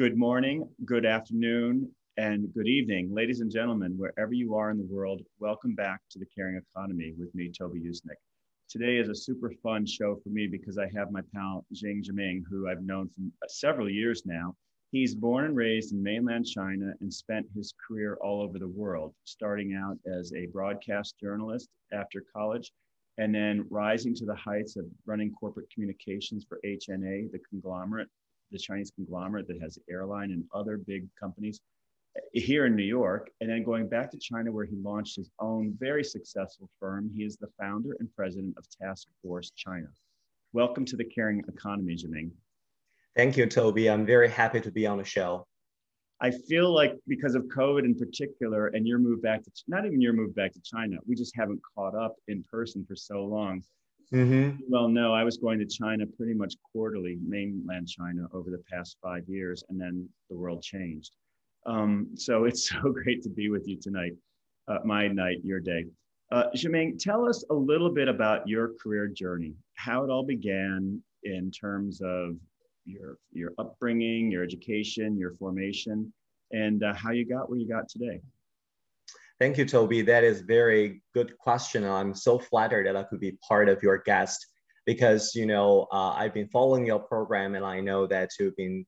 Good morning, good afternoon, and good evening, ladies and gentlemen, wherever you are in the world. Welcome back to the Caring Economy with me, Toby Usnik. Today is a super fun show for me because I have my pal Xing Zheming, who I've known for uh, several years now. He's born and raised in mainland China and spent his career all over the world, starting out as a broadcast journalist after college and then rising to the heights of running corporate communications for HNA, the conglomerate, the Chinese conglomerate that has airline and other big companies eh, here in New York, and then going back to China where he launched his own very successful firm. He is the founder and president of Task Force China. Welcome to the Caring Economy, Zheming. Thank you, Toby. I'm very happy to be on the show. I feel like because of COVID in particular, and your move back to not even your move back to China, we just haven't caught up in person for so long. Mm-hmm. Well, no, I was going to China pretty much quarterly, mainland China, over the past five years, and then the world changed. Um, so it's so great to be with you tonight, uh, my night, your day. Uh, tell us a little bit about your career journey, how it all began in terms of your your upbringing, your education, your formation, and uh, how you got where you got today. Thank you, Toby. That is very good question. I'm so flattered that I could be part of your guest because you know uh, I've been following your program and I know that you've been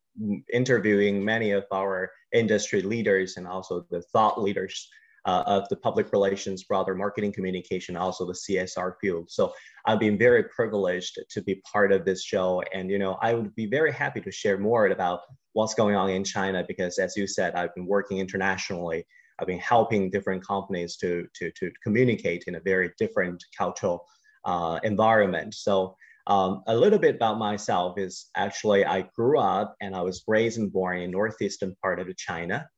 interviewing many of our industry leaders and also the thought leaders uh, of the public relations, broader marketing communication, also the CSR field. So I've been very privileged to be part of this show. And, you know, I would be very happy to share more about what's going on in China because as you said, I've been working internationally. I've been helping different companies to, to, to communicate in a very different cultural uh, environment. So um, a little bit about myself is actually I grew up and I was raised and born in northeastern part of China.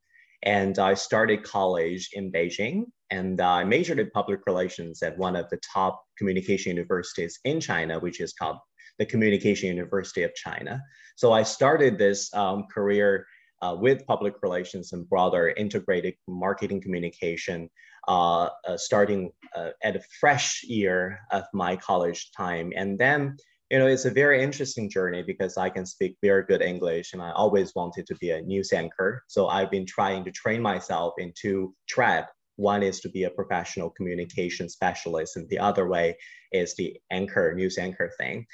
And I started college in Beijing and I majored in public relations at one of the top communication universities in China, which is called the Communication University of China. So I started this um, career uh, with public relations and broader integrated marketing communication, uh, uh, starting uh, at a fresh year of my college time. And then you know, it's a very interesting journey because I can speak very good English and I always wanted to be a news anchor. So I've been trying to train myself in two track. One is to be a professional communication specialist, and the other way is the anchor, news anchor thing.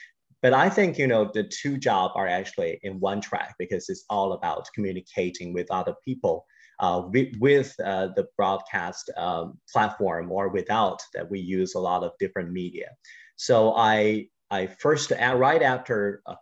But I think, you know, the two jobs are actually in one track because it's all about communicating with other people. Uh, with, with uh, the broadcast um, platform or without that we use a lot of different media. So I I first uh, right after uh,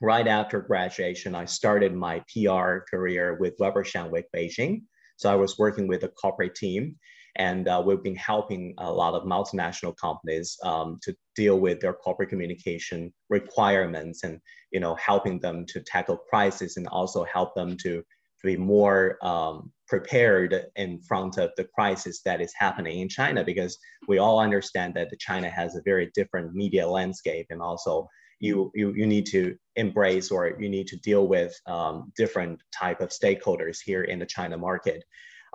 right after graduation, I started my PR career with Weber Shandwick Beijing. So I was working with a corporate team, and uh, we've been helping a lot of multinational companies um, to deal with their corporate communication requirements, and you know helping them to tackle crisis and also help them to to be more um, prepared in front of the crisis that is happening in China because we all understand that China has a very different media landscape and also you, you, you need to embrace or you need to deal with um, different type of stakeholders here in the China market.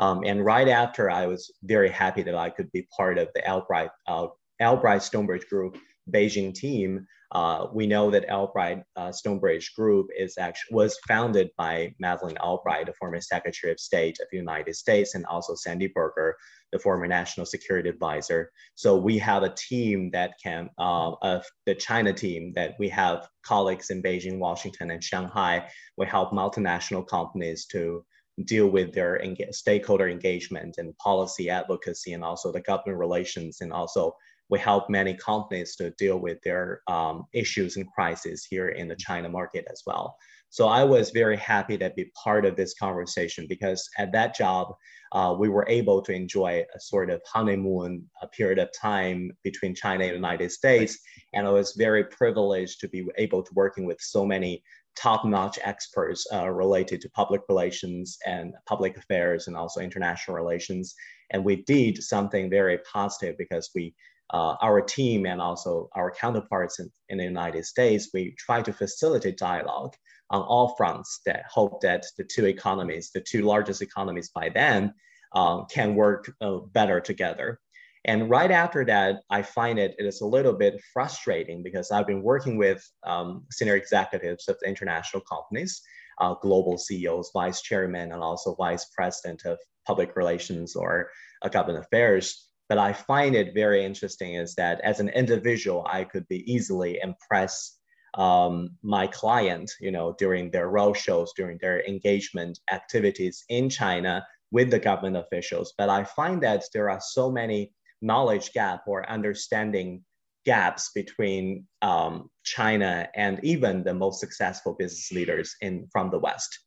Um, and right after, I was very happy that I could be part of the Albright, uh, Albright Stonebridge Group Beijing team uh, we know that Albright uh, Stonebridge Group is actually was founded by Madeleine Albright, the former Secretary of State of the United States, and also Sandy Berger, the former National Security Advisor. So we have a team that can, uh, of the China team, that we have colleagues in Beijing, Washington, and Shanghai. We help multinational companies to deal with their stakeholder engagement and policy advocacy, and also the government relations, and also we help many companies to deal with their um, issues and crises here in the China market as well. So I was very happy to be part of this conversation because at that job, uh, we were able to enjoy a sort of honeymoon a period of time between China and the United States. And I was very privileged to be able to working with so many top-notch experts uh, related to public relations and public affairs and also international relations. And we did something very positive because we uh, our team and also our counterparts in, in, the United States, we try to facilitate dialogue on all fronts that hope that the two economies, the two largest economies by then, um, can work uh, better together. And right after that, I find it, it is a little bit frustrating because I've been working with um, senior executives of international companies. uh, global CEOs, vice chairman, and also vice president of public relations or uh, government affairs. But I find it very interesting is that as an individual, I could be easily impress um, my client, you know, during their road shows, during their engagement activities in China with the government officials. But I find that there are so many knowledge gap or understanding gaps between um, China and even the most successful business leaders in from the West.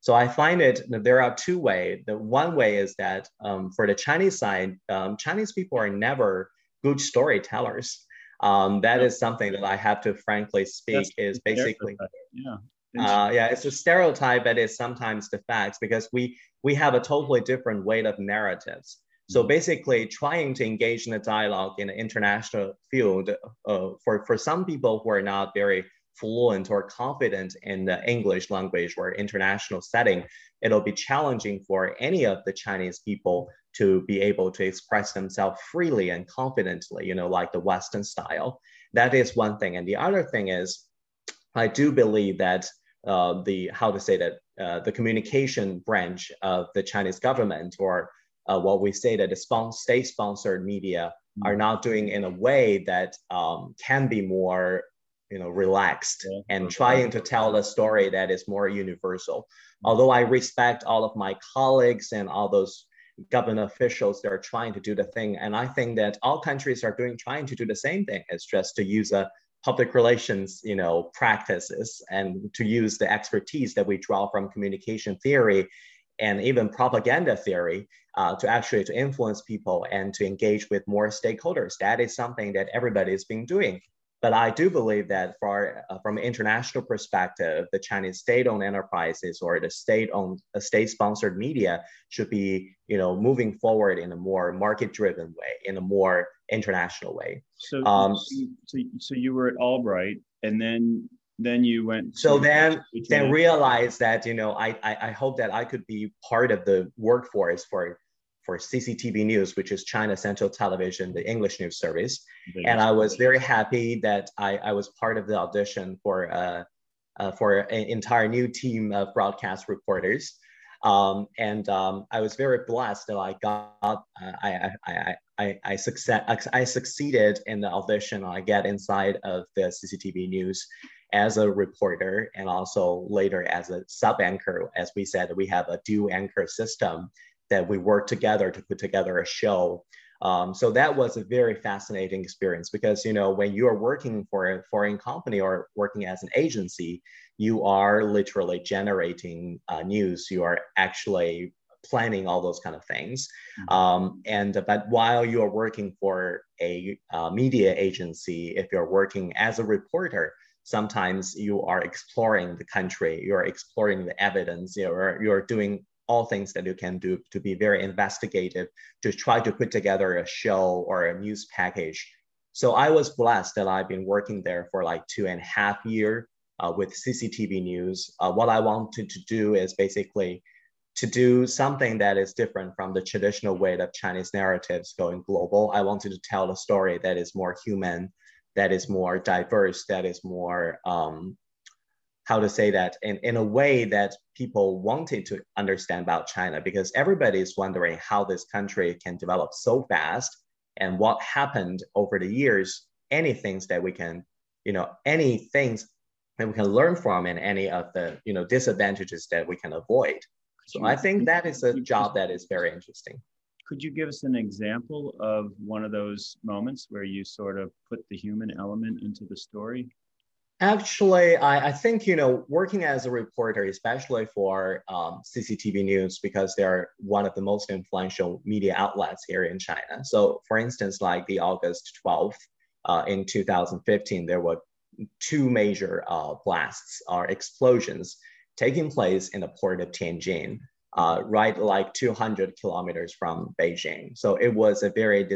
So I find it there are two ways. The one way is that um, for the Chinese side, um, Chinese people are never good storytellers. Um, that is something that I have to frankly speak That's is basically yeah. Uh, yeah, it's a stereotype, but it's sometimes the facts because we we have a totally different weight of narratives. So basically, trying to engage in a dialogue in an international field uh, for, for some people who are not very fluent or confident in the English language or international setting, it'll be challenging for any of the Chinese people to be able to express themselves freely and confidently, you know, like the Western style. That is one thing. And the other thing is, I do believe that uh, the, how to say that, uh, the communication branch of the Chinese government or uh, what we say that the state-sponsored media are mm-hmm. now doing in a way that um, can be more you know relaxed yeah, and trying to tell a story that is more universal mm-hmm. although i respect all of my colleagues and all those government officials that are trying to do the thing and i think that all countries are doing trying to do the same thing it's just to use a public relations you know practices and to use the expertise that we draw from communication theory and even propaganda theory uh, to actually to influence people and to engage with more stakeholders. That is something that everybody has been doing. But I do believe that for, uh, from an international perspective, the Chinese state-owned enterprises or the state-owned, uh, state-sponsored media should be, you know, moving forward in a more market-driven way, in a more international way. So, um, so, so you were at Albright, and then then you went so then then realize that you know I, I, I hope that i could be part of the workforce for for cctv news which is china central television the english news service and i was very happy that i, I was part of the audition for uh, uh, for an entire new team of broadcast reporters um, and um, I was very blessed that I got uh, I, I, I, I, success, I succeeded in the audition. I get inside of the CCTV News, as a reporter and also later as a sub anchor. As we said, we have a dual anchor system that we work together to put together a show. Um, so that was a very fascinating experience because you know when you are working for a foreign company or working as an agency, you are literally generating uh, news. You are actually planning all those kind of things. Mm-hmm. Um, and but while you are working for a uh, media agency, if you're working as a reporter, sometimes you are exploring the country, you're exploring the evidence, you're, you're doing all things that you can do to be very investigative, to try to put together a show or a news package. So I was blessed that I've been working there for like two and a half year uh, with CCTV News. Uh, what I wanted to do is basically to do something that is different from the traditional way of Chinese narratives going global. I wanted to tell a story that is more human, that is more diverse, that is more, um, how to say that, in, in a way that people wanted to understand about China because everybody is wondering how this country can develop so fast and what happened over the years, any things that we can, you know, any things that we can learn from and any of the, you know, disadvantages that we can avoid. So I think that is a job that is very interesting. Could you give us an example of one of those moments where you sort of put the human element into the story? Actually, I, I think, you know, working as a reporter, especially for um, CCTV News, because they're one of the most influential media outlets here in China. So, for instance, like the August 12th uh, in 2015, there were two major uh, blasts or explosions taking place in the port of Tianjin uh, right like 200 kilometers from Beijing. So it was a very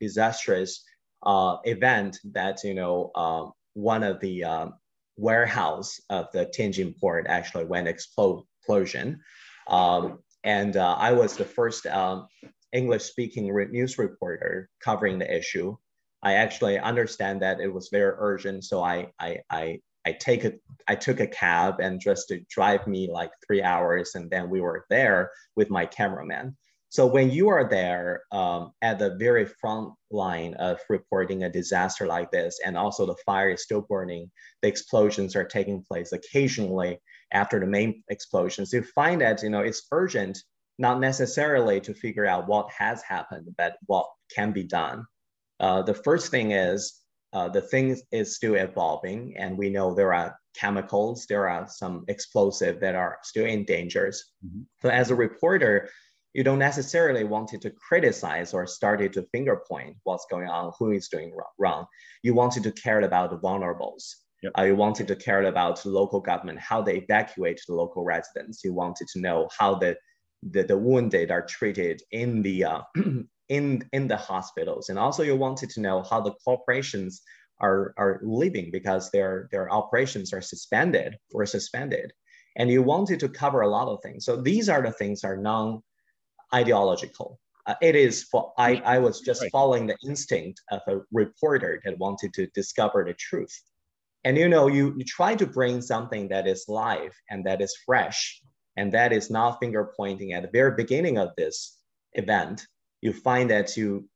disastrous uh, event that, you know, uh, one of the um, warehouse of the Tianjin port actually went explosion. Um, and uh, I was the first um, English speaking re news reporter covering the issue. I actually understand that it was very urgent. So I, I, I I take a I took a cab and just to drive me like three hours, and then we were there with my cameraman. So when you are there um, at the very front line of reporting a disaster like this, and also the fire is still burning, the explosions are taking place occasionally after the main explosions, you find that you know it's urgent, not necessarily to figure out what has happened, but what can be done. Uh, the first thing is uh, the thing is still evolving, and we know there are chemicals, there are some explosive that are still in dangers. Mm-hmm. So as a reporter, you don't necessarily wanted to criticize or started to finger point what's going on, who is doing wrong. You wanted to care about the vulnerables. Yep. Uh, you wanted to care about local government, how they evacuate the local residents. You wanted to know how the the, the wounded are treated in the uh, in in the hospitals, and also you wanted to know how the corporations are are living because their their operations are suspended or suspended, and you wanted to cover a lot of things. So these are the things are non ideological. Uh, it is for I, I was just right. following the instinct of a reporter that wanted to discover the truth. And you know, you, you try to bring something that is live and that is fresh and that is not finger pointing at the very beginning of this event. You find that you,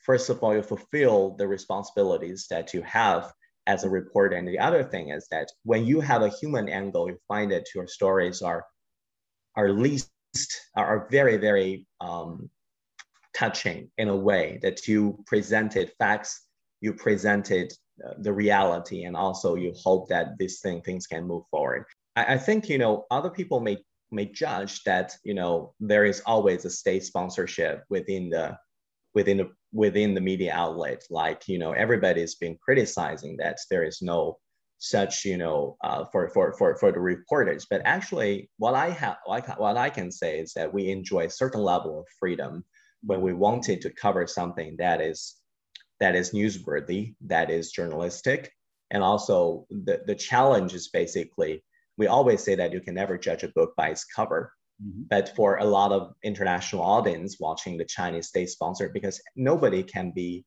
first of all, you fulfill the responsibilities that you have as a reporter. And the other thing is that when you have a human angle, you find that your stories are, are least are very, very um, touching in a way that you presented facts, you presented uh, the reality, and also you hope that this thing things can move forward. I, I think you know other people may may judge that you know there is always a state sponsorship within the within the within the media outlet like you know everybody's been criticizing that there is no such you know uh, for, for for for the reporters but actually what i have what i can say is that we enjoy a certain level of freedom when we wanted to cover something that is that is newsworthy that is journalistic and also the, the challenge is basically we always say that you can never judge a book by its cover mm-hmm. but for a lot of international audience watching the chinese state sponsored, because nobody can be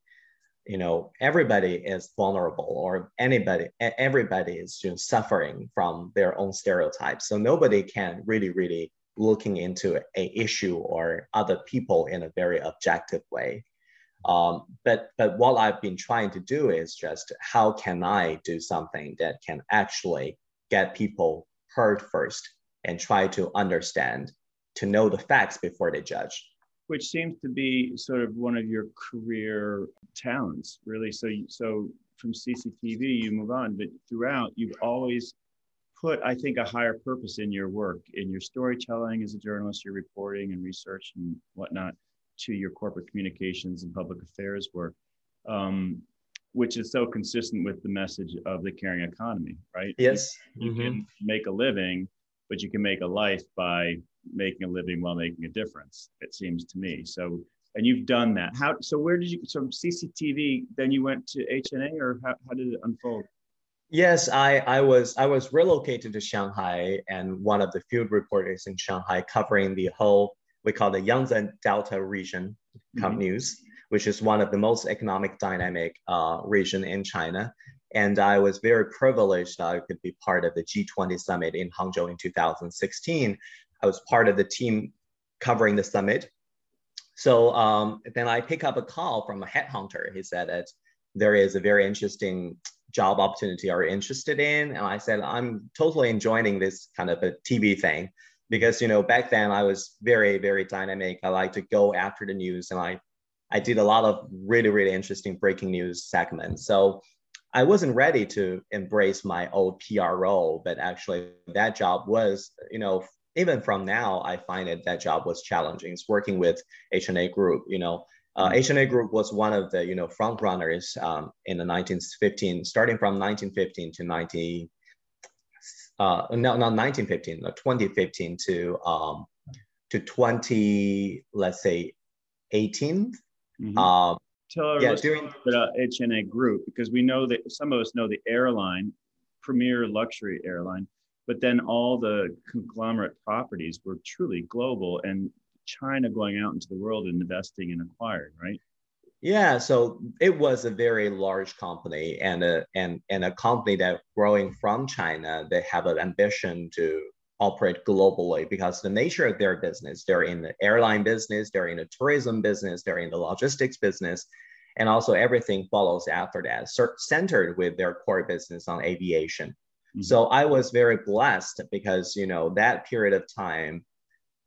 you know everybody is vulnerable or anybody everybody is just suffering from their own stereotypes. So nobody can really really looking into a issue or other people in a very objective way. Um, but but what i've been trying to do is just how can i do something that can actually get people heard first and try to understand to know the facts before they judge which seems to be sort of one of your career talents, really. So, so from CCTV, you move on, but throughout, you've always put, I think, a higher purpose in your work, in your storytelling as a journalist, your reporting and research and whatnot, to your corporate communications and public affairs work, um, which is so consistent with the message of the caring economy, right? Yes. You, you mm-hmm. can make a living, but you can make a life by making a living while making a difference it seems to me. So and you've done that. How so where did you so cctv then you went to hna or how, how did it unfold? Yes i i was i was relocated to shanghai and one of the field reporters in shanghai covering the whole we call the yangtze delta region mm-hmm. news which is one of the most economic dynamic uh, region in china. And I was very privileged that I could be part of the G20 summit in Hangzhou in 2016, I was part of the team covering the summit. So um, then I pick up a call from a headhunter. He said that there is a very interesting job opportunity are you interested in? And I said, I'm totally enjoying this kind of a TV thing because, you know, back then I was very, very dynamic. I like to go after the news and I, I did a lot of really, really interesting breaking news segments. So I wasn't ready to embrace my old PR role, but actually that job was, you know, even from now, I find it that job was challenging. It's working with HNA Group. You know, uh, HNA mm-hmm. Group was one of the you know front runners um, in the 1915, starting from 1915 to 19. Uh, no, not 1915, no, 2015 to um, to 20, let's say, 18. Mm-hmm. Um, Tell our yeah, doing about HNA Group because we know that some of us know the airline, premier luxury airline, but then all the conglomerate properties were truly global and China going out into the world and investing and acquiring, right? Yeah, so it was a very large company and a, and, and a company that growing from China, they have an ambition to operate globally because the nature of their business, they're in the airline business, they're in the tourism business, they're in the logistics business, and also everything follows after that, centered with their core business on aviation. Mm-hmm. So I was very blessed because you know that period of time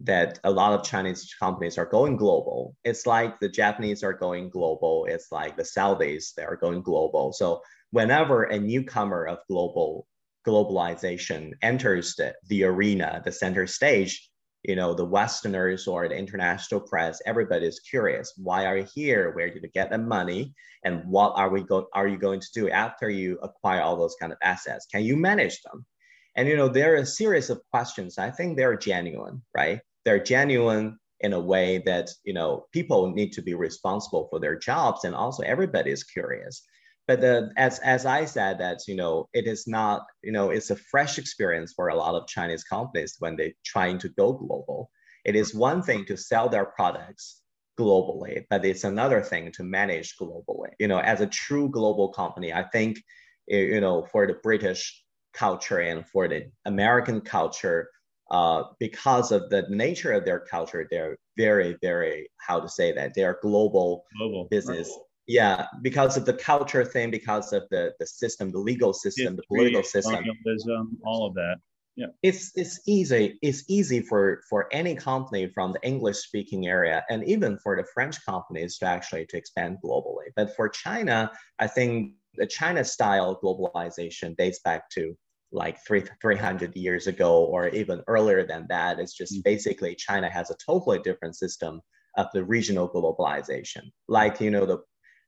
that a lot of Chinese companies are going global. It's like the Japanese are going global. It's like the Saudis they are going global. So whenever a newcomer of global globalization enters the, the arena, the center stage, you know, the Westerners or the international press, everybody is curious. Why are you here? Where did you get the money? And what are we going? are you going to do after you acquire all those kind of assets? Can you manage them? And you know, there are a series of questions. I think they're genuine, right? They're genuine in a way that you know people need to be responsible for their jobs, and also everybody is curious but the, as as I said that you know it is not you know it's a fresh experience for a lot of Chinese companies when they're trying to go global. It is one thing to sell their products globally, but it's another thing to manage globally. You know, as a true global company, I think you know for the British culture and for the American culture, uh, because of the nature of their culture, they're very, very how to say that they're global, global. business. Right yeah because of the culture thing because of the the system the legal system the political system. all of that. Yeah. It's it's easy it's easy for for any company from the english speaking area and even for the french companies to actually to expand globally. But for china i think the china style globalization dates back to like three, 300 years ago or even earlier than that. It's just mm-hmm. basically china has a totally different system of the regional globalization. Like you know the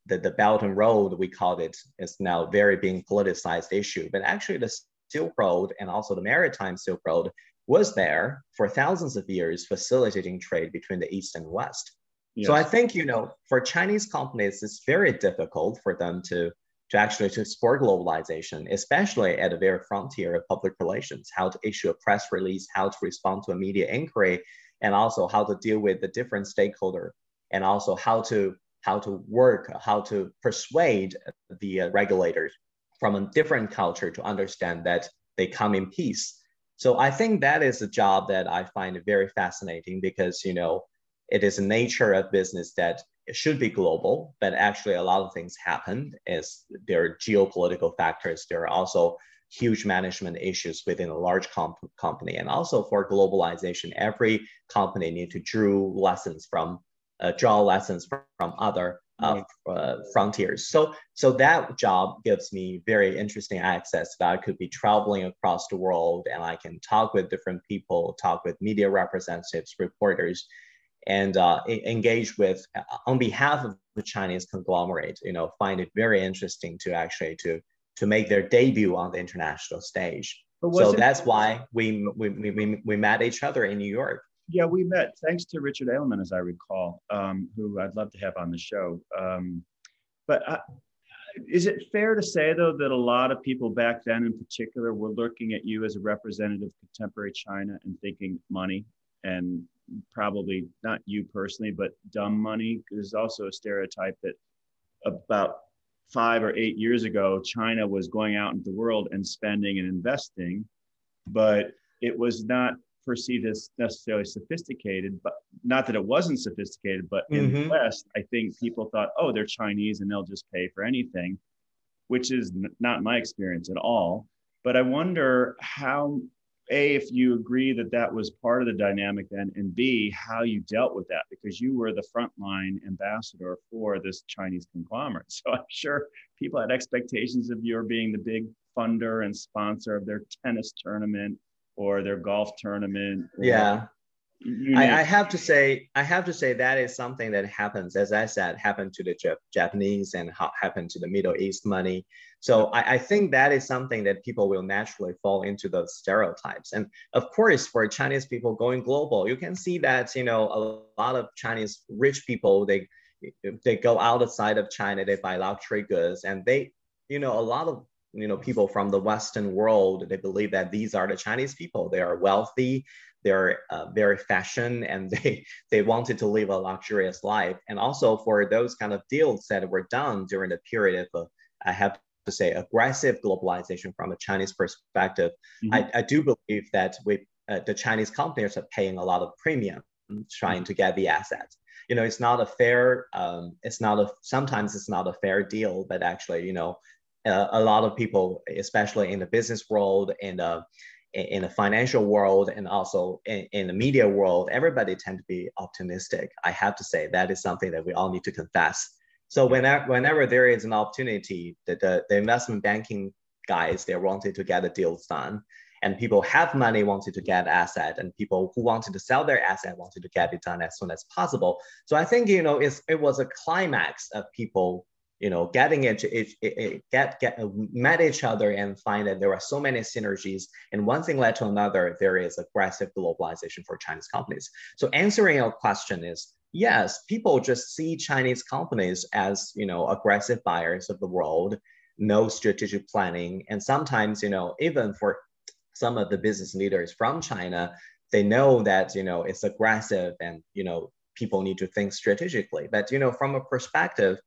the, the Belt and Road, we called it, is now very being politicized issue. But actually the Silk Road and also the Maritime Silk Road was there for thousands of years, facilitating trade between the East and West. Yes. So I think, you know, for Chinese companies, it's very difficult for them to, to actually to explore globalization, especially at the very frontier of public relations, how to issue a press release, how to respond to a media inquiry, and also how to deal with the different stakeholder, and also how to how to work, how to persuade the uh, regulators from a different culture to understand that they come in peace. So I think that is a job that I find very fascinating because you know it is a nature of business that it should be global, but actually a lot of things happen as there are geopolitical factors. There are also huge management issues within a large comp- company, and also for globalization, every company need to draw lessons from draw lessons from, from other uh, uh, frontiers. So, so that job gives me very interesting access that I could be traveling across the world and I can talk with different people, talk with media representatives, reporters, and uh, engage with uh, on behalf of the Chinese conglomerate. You know, find it very interesting to actually to to make their debut on the international stage. So that's why we, we, we, we met each other in New York. Yeah, we met thanks to Richard Edelman, as I recall, um, who I'd love to have on the show. Um, but uh, is it fair to say, though, that a lot of people back then, in particular, were looking at you as a representative of contemporary China and thinking money, and probably not you personally, but dumb money? There's also a stereotype that about five or eight years ago, China was going out into the world and spending and investing, but it was not perceived as necessarily sophisticated, but not that it wasn't sophisticated, but in mm-hmm. the West, I think people thought, oh, they're Chinese and they'll just pay for anything, which is n- not my experience at all. But I wonder how, A, if you agree that that was part of the dynamic then, and B, how you dealt with that, because you were the frontline ambassador for this Chinese conglomerate. So I'm sure people had expectations of your being the big funder and sponsor of their tennis tournament or their golf tournament. yeah. I, I, have to say, I have to say that is something that happens, as I said, happened to the Jap- Japanese and ha- happened to the Middle East money. So I, I, think that is something that people will naturally fall into those stereotypes. And of course, for Chinese people going global, you can see that you know a lot of Chinese rich people they they go outside of China, they buy luxury goods, and they you know a lot of you know people from the Western world they believe that these are the Chinese people. They are wealthy, they're uh, very fashion, and they they wanted to live a luxurious life. And also for those kind of deals that were done during the period of, uh, I have to say, aggressive globalization from a Chinese perspective, mm-hmm. I, I do believe that we uh, the Chinese companies are paying a lot of premium trying mm-hmm. to get the assets you know it's not a fair um, it's not a sometimes it's not a fair deal but actually you know uh, a lot of people especially in the business world and uh, in the financial world and also in, in, the media world everybody tend to be optimistic. I have to say that is something that we all need to confess. So whenever, whenever there is an opportunity that the, the investment banking guys they wanted to get the deals done and people have money wanted to get asset and people who wanted to sell their asset wanted to get it done as soon as possible. So i think you know it's, it was a climax of people you know getting it, it, it, it get get uh, met each other and find that there are so many synergies. And one thing led to another there is aggressive globalization for chinese companies. So answering your question is yes people just see chinese companies as you know aggressive buyers of the world no strategic planning. And sometimes you know even for some of the business leaders from China, they know that you know it's aggressive and you know people need to think strategically. But you know from a perspective,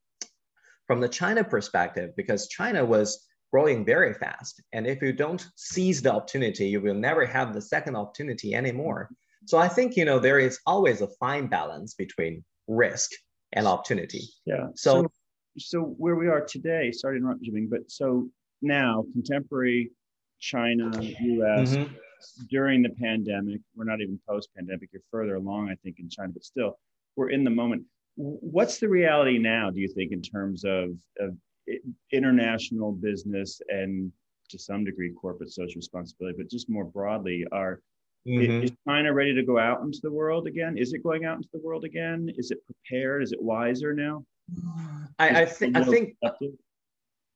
from the China perspective, because China was growing very fast, and if you don't seize the opportunity, you will never have the second opportunity anymore. So I think you know there is always a fine balance between risk and opportunity. Yeah. So, so, so where we are today, sorry to interrupt, Jimmy, but so now contemporary China, US, mm-hmm. during the pandemic. We're not even post pandemic, you're further along, I think, in China, but still, we're in the moment. What's the reality now, do you think, in terms of, of international business and to some degree corporate social responsibility, but just more broadly, are Mm-hmm. Is China ready to go out into the world again? Is it going out into the world again? Is it prepared? Is it wiser now? I, I think I think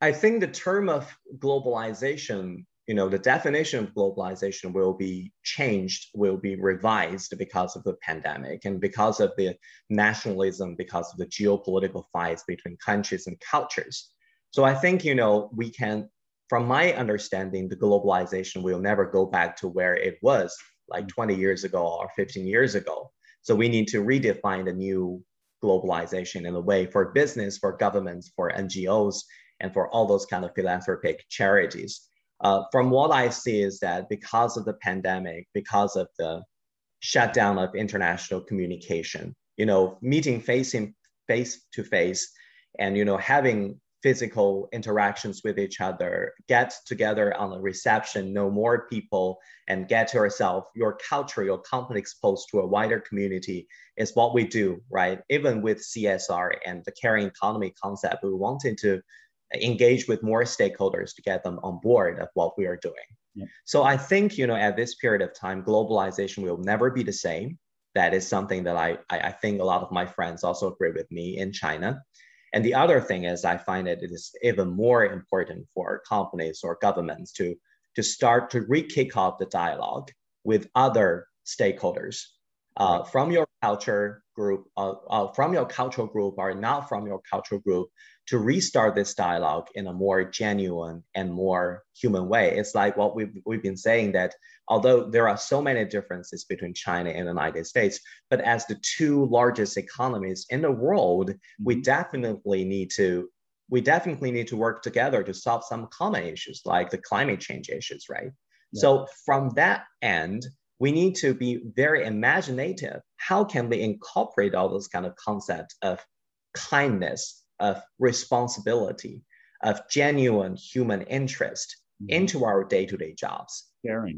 I think the term of globalization you know, the definition of globalization will be changed, will be revised because of the pandemic and because of the nationalism, because of the geopolitical fights between countries and cultures. So I think, you know, we can, from my understanding, the globalization will never go back to where it was like 20 years ago or 15 years ago. So we need to redefine the new globalization in a way for business, for governments, for NGOs, and for all those kind of philanthropic charities. Uh, from what I see is that because of the pandemic, because of the shutdown of international communication, you know, meeting facing face to face and, you know, having physical interactions with each other, get together on a reception, know more people, and get yourself, your culture, your company exposed to a wider community is what we do, right? Even with CSR and the caring economy concept, we wanted to engage with more stakeholders to get them on board of what we are doing. Yeah. So I think, you know, at this period of time, globalization will never be the same. That is something that I, I think a lot of my friends also agree with me in China. And the other thing is I find that it is even more important for companies or governments to, to start to re-kick off the dialogue with other stakeholders uh, from your culture group, uh, uh, from your cultural group or not from your cultural group to restart this dialogue in a more genuine and more human way. It's like what we've, we've been saying that although there are so many differences between China and the United States, but as the two largest economies in the world, we mm-hmm. definitely need to we definitely need to work together to solve some common issues like the climate change issues, right? Yeah. So from that end, we need to be very imaginative. How can we incorporate all those kind of concepts of kindness, of responsibility, of genuine human interest mm-hmm. into our day-to-day jobs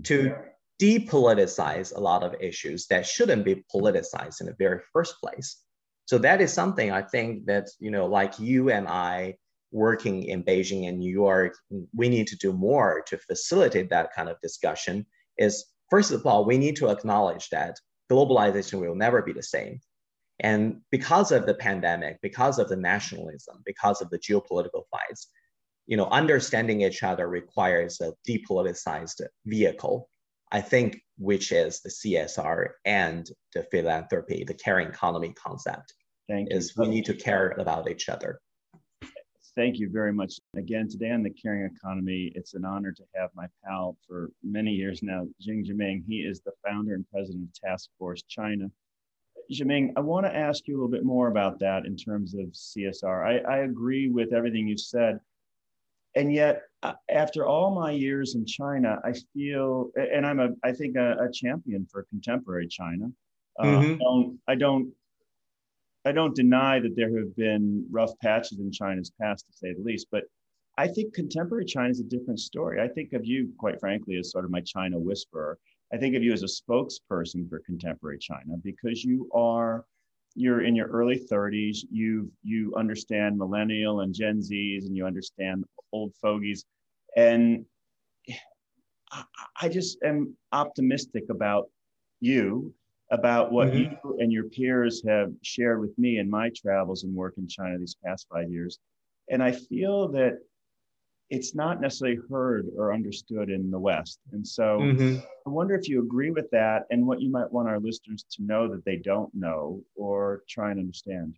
to depoliticize a lot of issues that shouldn't be politicized in the very first place. So that is something I think that, you know, like you and I working in Beijing and New York, we need to do more to facilitate that kind of discussion is first of all, we need to acknowledge that globalization will never be the same. And because of the pandemic, because of the nationalism, because of the geopolitical fights, you know, understanding each other requires a depoliticized vehicle, I think, which is the CSR and the philanthropy, the caring economy concept. Thank is you. we need to care about each other. Thank you very much again today on the Caring Economy. It's an honor to have my pal for many years now, Xing Zheming. He is the founder and president of Task Force China. Zheming, I want to ask you a little bit more about that in terms of CSR. I, I agree with everything you said. And yet, uh, after all my years in China, I feel, and I'm a, I think a, a champion for contemporary China. Uh, mm-hmm. I don't, I don't I don't deny that there have been rough patches in China's past, to say the least, but I think contemporary China is a different story. I think of you, quite frankly, as sort of my China whisperer. I think of you as a spokesperson for contemporary China because you are you're in your early 30s. You you understand millennial and Gen Zs, and you understand old fogies, and I just am optimistic about you about what mm-hmm. you and your peers have shared with me in my travels and work in China these past five years. And I feel that it's not necessarily heard or understood in the West. And so mm-hmm. I wonder if you agree with that and what you might want our listeners to know that they don't know or try and understand.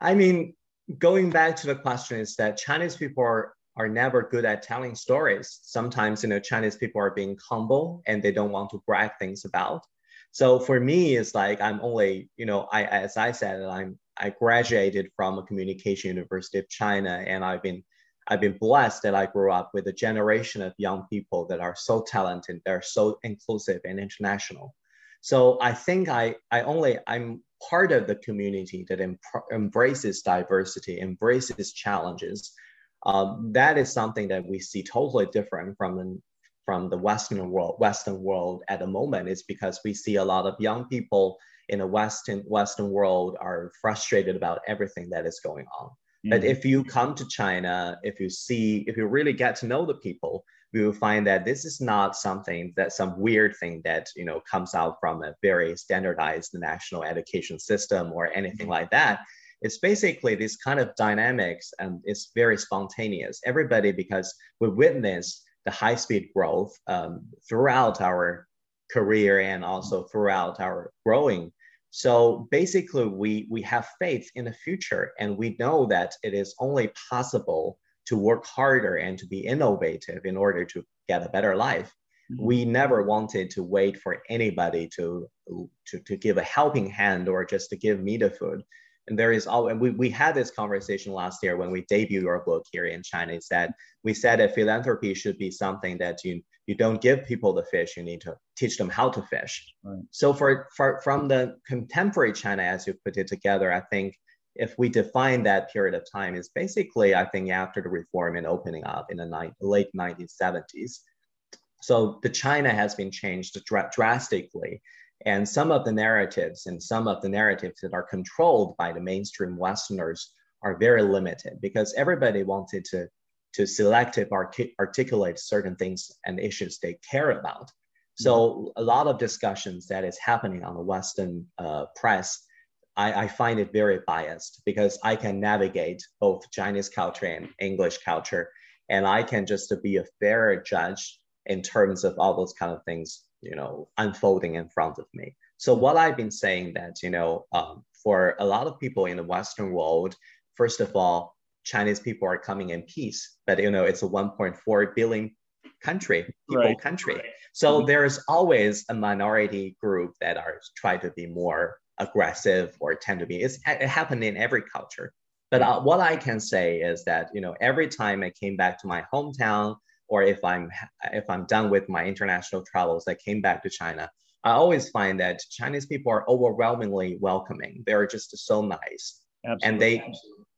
I mean, going back to the question is that Chinese people are, are never good at telling stories. Sometimes, you know, Chinese people are being humble and they don't want to brag things about. So for me, it's like I'm only, you know, I as I said, I'm I graduated from a communication university of China, and I've been I've been blessed that I grew up with a generation of young people that are so talented, they're so inclusive and international. So I think I I only I'm part of the community that em- embraces diversity, embraces challenges. Um, that is something that we see totally different from an from the Western world, Western world at the moment is because we see a lot of young people in the Western Western world are frustrated about everything that is going on. Mm-hmm. But if you come to China, if you see, if you really get to know the people, we will find that this is not something that some weird thing that you know comes out from a very standardized national education system or anything like that. It's basically this kind of dynamics and it's very spontaneous. Everybody, because we witness the high speed growth um, throughout our career and also throughout our growing. So basically, we, we have faith in the future, and we know that it is only possible to work harder and to be innovative in order to get a better life. Mm-hmm. We never wanted to wait for anybody to, to, to give a helping hand or just to give me the food and there is all and we, we had this conversation last year when we debuted your book here in china is that we said that philanthropy should be something that you you don't give people the fish you need to teach them how to fish. Right. so for, for from the contemporary china as you put it together i think if we define that period of time is basically i think after the reform and opening up in the ni- late 1970s so the china has been changed dr- drastically and some of the narratives and some of the narratives that are controlled by the mainstream Westerners are very limited because everybody wanted to, to selective artic- articulate certain things and issues they care about. So a lot of discussions that is happening on the Western uh, press, I, I, find it very biased because I can navigate both Chinese culture and English culture, and I can just be a fair judge in terms of all those kind of things you know unfolding in front of me so what i've been saying that you know um, for a lot of people in the western world first of all chinese people are coming in peace but you know it's a 1.4 billion country people right. country so mm-hmm. there's always a minority group that are try to be more aggressive or tend to be it's, it happened in every culture but uh, what i can say is that you know every time i came back to my hometown or if I'm if I'm done with my international travels, I came back to China. I always find that Chinese people are overwhelmingly welcoming. They're just so nice, Absolutely. and they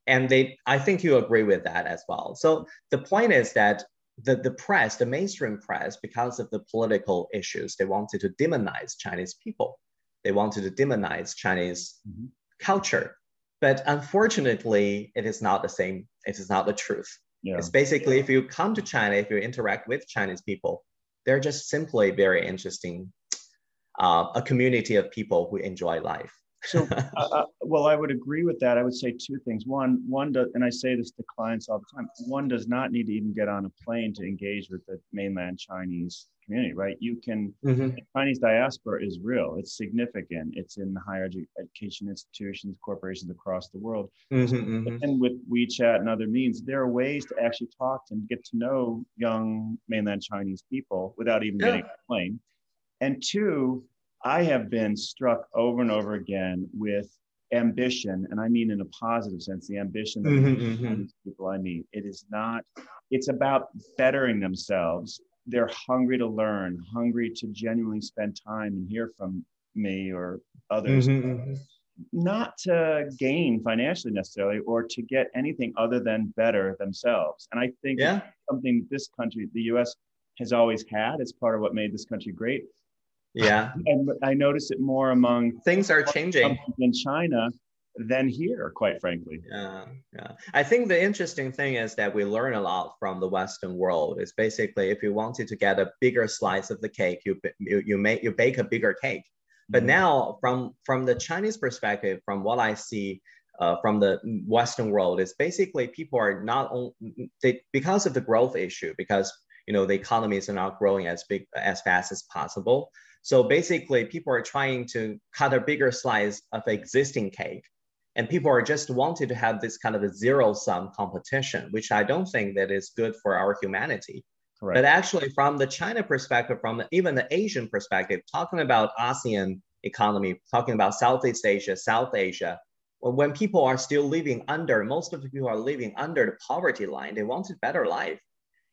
and they. I think you agree with that as well. So the point is that the the press, the mainstream press, because of the political issues, they wanted to demonize Chinese people. They wanted to demonize Chinese mm-hmm. culture. But unfortunately, it is not the same. It is not the truth. Yeah. It's basically if you come to China, if you interact with Chinese people, they're just simply very interesting, uh, a community of people who enjoy life. so, uh, uh, well, I would agree with that. I would say two things. One, one does, and I say this to clients all the time. One does not need to even get on a plane to engage with the mainland Chinese community, right? You can, mm-hmm. Chinese diaspora is real. It's significant. It's in the higher education institutions, corporations across the world. Mm-hmm, mm-hmm. And with WeChat and other means, there are ways to actually talk and get to know young mainland Chinese people without even yeah. getting a plane. And two, I have been struck over and over again with ambition, and I mean in a positive sense, the ambition of mm-hmm, mm-hmm. people I meet. It is not, it's about bettering themselves. They're hungry to learn, hungry to genuinely spend time and hear from me or others. Mm-hmm, mm-hmm. not to gain financially necessarily or to get anything other than better themselves. And I think yeah. something this country, the US, has always had. It's part of what made this country great. Yeah. And I notice it more among things are changing in China than here, quite frankly. Yeah, yeah. I think the interesting thing is that we learn a lot from the Western world. It's basically if you wanted to get a bigger slice of the cake, you you, you make you bake a bigger cake. But mm-hmm. now, from from the Chinese perspective, from what I see uh, from the Western world, is basically people are not only they, because of the growth issue, because you know the economies are not growing as big as fast as possible. So basically, people are trying to cut a bigger slice of existing cake. And people are just wanting to have this kind of a zero sum competition, which I don't think that is good for our humanity. Correct. But actually, from the China perspective, from even the Asian perspective, talking about ASEAN economy, talking about Southeast Asia, South Asia, when people are still living under, most of the people are living under the poverty line, they wanted better life.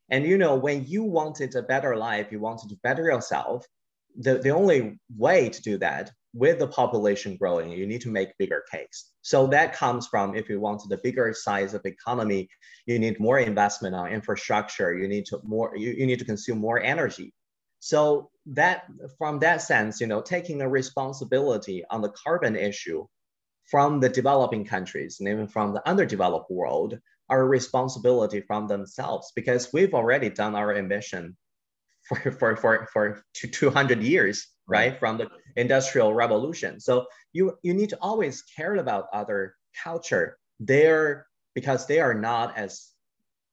And you know, when you wanted a better life, you wanted to better yourself, the, the only way to do that with the population growing, you need to make bigger cakes. So that comes from if you want the bigger size of economy, you need more investment on infrastructure. You need to more you, you need to consume more energy. So that from that sense, you know, taking a responsibility on the carbon issue from the developing countries and even from the underdeveloped world are a responsibility from themselves because we've already done our emission for, for, for, for 200 years, right? From the industrial revolution. So you, you need to always care about other culture there because they are not as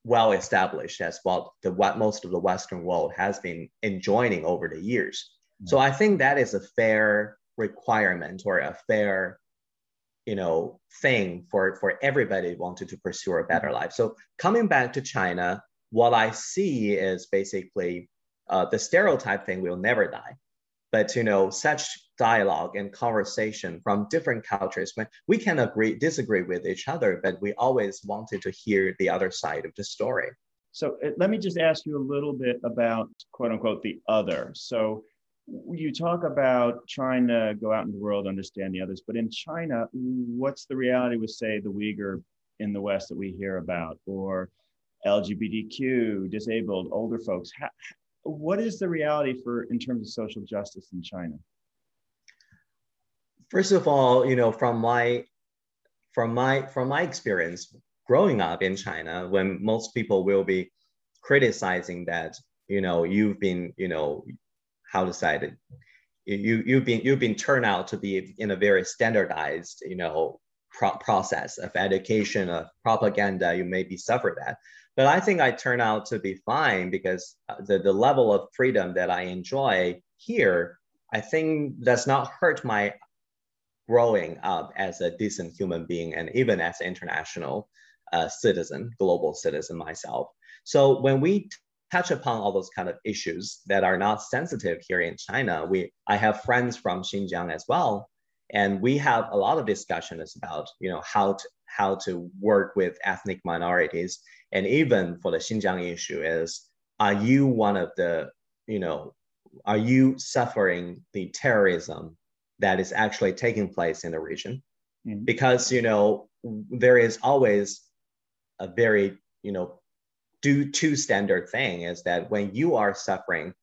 well established as what the what most of the Western world has been enjoying over the years. So I think that is a fair requirement or a fair you know thing for for everybody wanted to pursue a better life so coming back to china what i see is basically uh, the stereotype thing will never die. But you know, such dialogue and conversation from different cultures, when we can agree, disagree with each other, but we always wanted to hear the other side of the story. So uh, let me just ask you a little bit about quote unquote the other. So you talk about trying to go out in the world, understand the others, but in China, what's the reality with, say, the Uyghur in the West that we hear about, or LGBTQ, disabled, older folks? How, what is the reality for in terms of social justice in China? First of all, you know, from my from my from my experience growing up in China, when most people will be criticizing that, you know, you've been, you know, how to say it, you you've been you've been turned out to be in a very standardized, you know, pro- process of education, of propaganda. You maybe suffer that, but I think I turn out to be fine because uh, the, the level of freedom that I enjoy here, I think does not hurt my growing up as a decent human being and even as an international uh, citizen, global citizen myself. So when we touch upon all those kind of issues that are not sensitive here in China, we I have friends from Xinjiang as well, and we have a lot of discussions about you know how to how to work with ethnic minorities and even for the Xinjiang issue is, are you one of the, you know, are you suffering the terrorism that is actually taking place in the region? Mm-hmm. Because, you know, there is always a very, you know, do two standard thing is that when you are suffering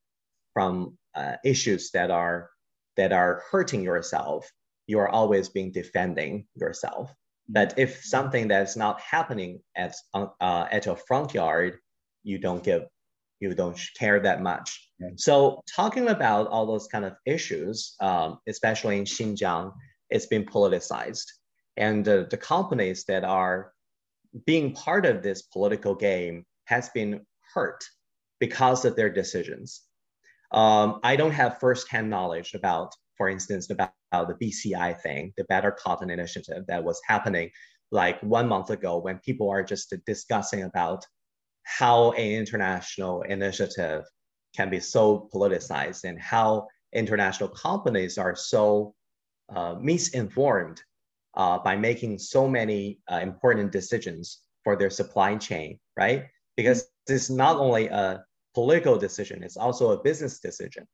from uh, issues that are that are hurting yourself, you are always being defending yourself But if something that's not happening at uh, at your front yard, you don't give, you don't care that much. So talking about all those kind of issues, um, especially in Xinjiang, it's been politicized, and uh, the companies that are being part of this political game has been hurt because of their decisions. Um, I don't have firsthand knowledge about, for instance, about the BCI thing, the Better Cotton Initiative that was happening like one month ago when people are just discussing about how an international initiative can be so politicized and how international companies are so uh, misinformed uh, by making so many uh, important decisions for their supply chain, right? Because it's not only a political decision, it's also a business decision.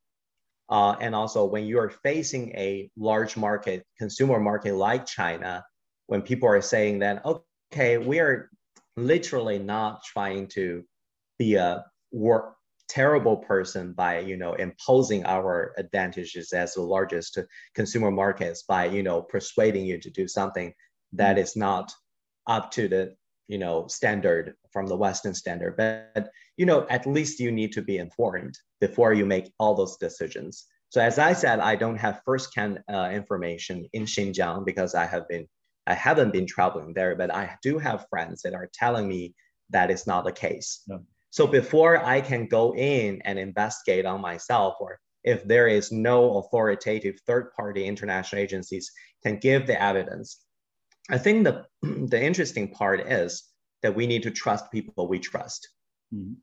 Uh, and also, when you are facing a large market, consumer market like China, when people are saying that, okay, we are literally not trying to be a work terrible person by you know imposing our advantages as the largest consumer markets by you know persuading you to do something that is not up to the you know standard from the western standard. But you know at least you need to be informed before you make all those decisions. So as i said i don't have firsthand uh, information in xinjiang because i have been i haven't been traveling there but i do have friends that are telling me that is not the case. So before I can go in and investigate on myself, or if there is no authoritative third-party international agencies can give the evidence, I think the, the interesting part is that we need to trust people we trust. Mm-hmm.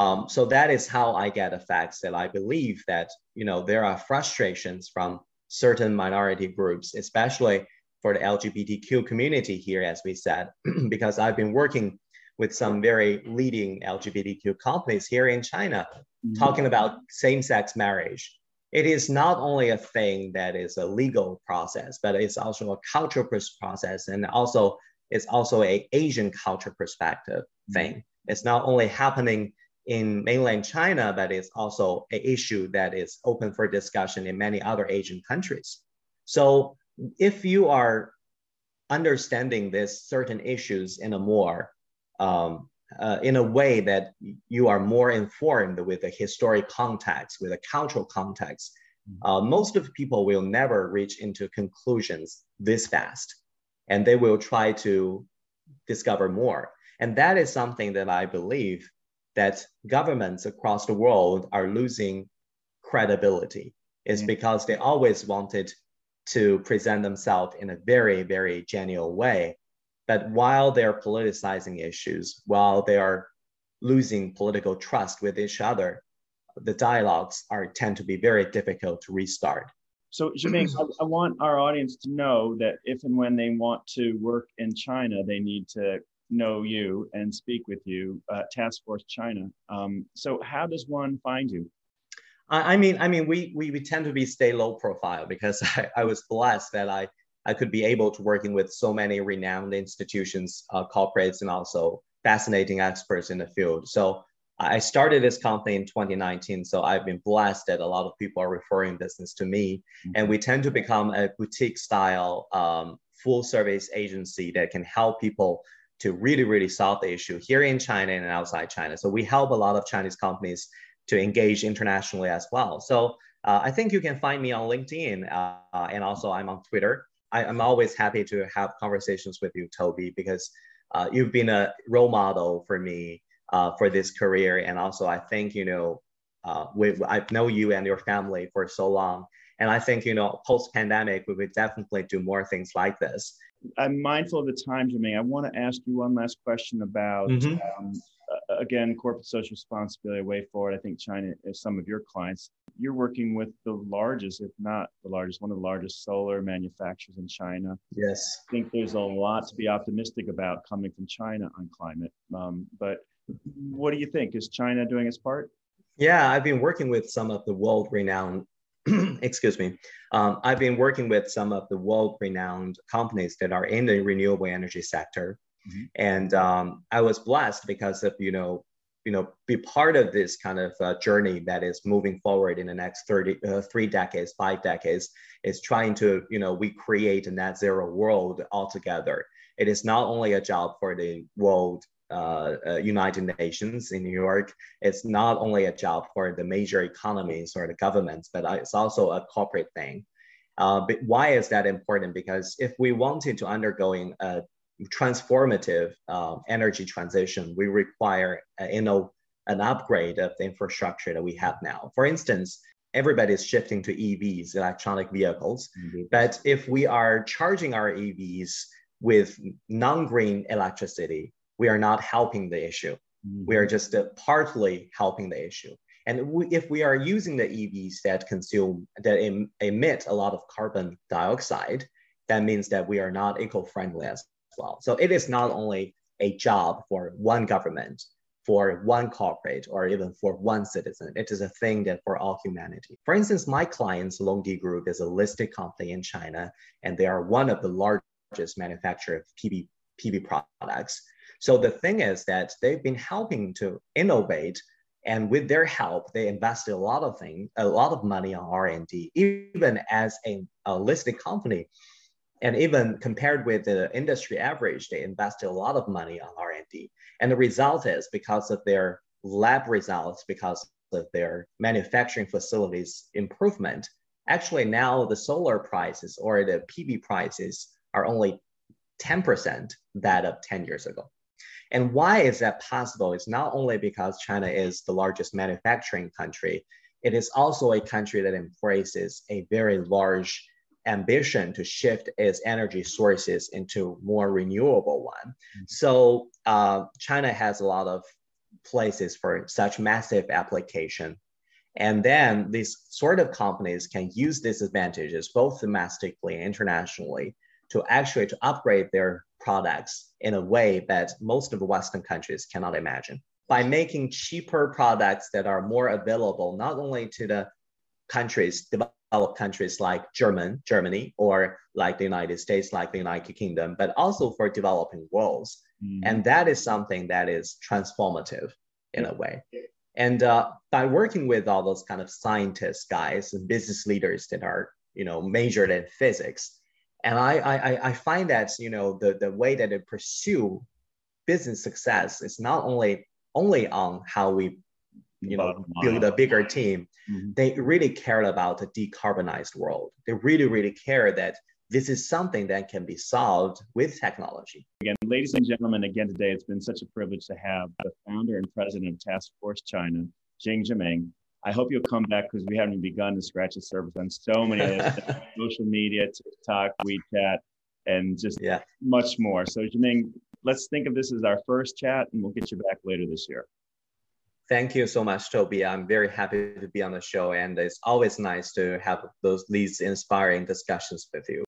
Um, so that is how I get the facts that I believe that you know there are frustrations from certain minority groups, especially for the LGBTQ community here, as we said, because I've been working with some very leading LGBTQ companies here in China mm-hmm. talking about same sex marriage. It is not only a thing that is a legal process, but it's also a cultural process and also it's also a Asian culture perspective mm-hmm. thing. It's not only happening in mainland China, but it's also an issue that is open for discussion in many other Asian countries. So if you are understanding this certain issues in a more um, uh, in a way that you are more informed with a historic context, with a cultural context. Mm-hmm. Uh, most of people will never reach into conclusions this fast, and they will try to discover more. And that is something that I believe that governments across the world are losing credibility. Is mm-hmm. because they always wanted to present themselves in a very, very genuine way that while they're politicizing issues, while they are losing political trust with each other, the dialogues are tend to be very difficult to restart. So, Zheming, I, I, want our audience to know that if and when they want to work in China, they need to know you and speak with you, uh, Taskforce China. Um, so, how does one find you? I, I mean, I mean, we, we we tend to be stay low profile because I, I was blessed that I I could be able to working with so many renowned institutions, uh, corporates, and also fascinating experts in the field. So I started this company in 2019. So I've been blessed that a lot of people are referring business to me, mm-hmm. and we tend to become a boutique style um, full service agency that can help people to really, really solve the issue here in China and outside China. So we help a lot of Chinese companies to engage internationally as well. So uh, I think you can find me on LinkedIn, uh, and also I'm on Twitter. I, am always happy to have conversations with you, Toby, because uh, you've been a role model for me uh, for this career. And also, I think, you know, uh, we, I know you and your family for so long. And I think, you know, post pandemic, we would definitely do more things like this. I'm mindful of the time, Jimmy. I want to ask you one last question about mm-hmm. um, again, corporate social responsibility, way forward. I think China is some of your clients. You're working with the largest, if not the largest, one of the largest solar manufacturers in China. Yes. I think there's a lot to be optimistic about coming from China on climate. Um, but what do you think? Is China doing its part? Yeah, I've been working with some of the world renowned, excuse me, um, I've been working with some of the world renowned companies that are in the renewable energy sector. Mm-hmm. And um, I was blessed because of, you know, you know, be part of this kind of uh, journey that is moving forward in the next 30, uh, three decades, five decades, is trying to, you know, we create a net zero world altogether. It is not only a job for the world uh, uh, United Nations in New York. It's not only a job for the major economies or the governments, but it's also a corporate thing. Uh, but why is that important? Because if we wanted to undergoing a transformative um, energy transition, we require uh, inno- an upgrade of the infrastructure that we have now. For instance, everybody is shifting to EVs, electronic vehicles. Mm-hmm. But if we are charging our EVs with non-green electricity, we are not helping the issue. Mm-hmm. We are just uh, partly helping the issue. And we, if we are using the EVs that consume, that em, emit a lot of carbon dioxide, that means that we are not eco-friendly as well. So it is not only a job for one government, for one corporate, or even for one citizen. It is a thing that for all humanity. For instance, my clients, LONGi Group, is a listed company in China, and they are one of the largest manufacturer of PV, PV products. So the thing is that they've been helping to innovate and with their help, they invested a lot of things, a lot of money on R&D, even as a, a listed company. And even compared with the industry average, they invested a lot of money on R&D. And the result is because of their lab results, because of their manufacturing facilities improvement, actually now the solar prices or the PV prices are only 10% that of 10 years ago. And why is that possible? It's not only because China is the largest manufacturing country, it is also a country that embraces a very large ambition to shift its energy sources into more renewable one. Mm-hmm. So uh, China has a lot of places for such massive application. And then these sort of companies can use these advantages both domestically and internationally to actually to upgrade their products in a way that most of the Western countries cannot imagine. By making cheaper products that are more available, not only to the countries, developed countries like German, Germany, or like the United States, like the United Kingdom, but also for developing worlds. Mm. And that is something that is transformative in a way. And uh, by working with all those kind of scientists, guys, and business leaders that are, you know, majored in physics, and I, I, I find that you know the, the way that they pursue business success is not only only on how we you know build a bigger team. Mm-hmm. They really cared about a decarbonized world. They really really care that this is something that can be solved with technology. Again, ladies and gentlemen, again today it's been such a privilege to have the founder and president of Task Force China, Xing Zheming, I hope you'll come back because we haven't begun to scratch the surface on so many social media, TikTok, WeChat, and just yeah. much more. So, Zheming, let's think of this as our first chat, and we'll get you back later this year. Thank you so much, Toby. I'm very happy to be on the show, and it's always nice to have those these inspiring discussions with you.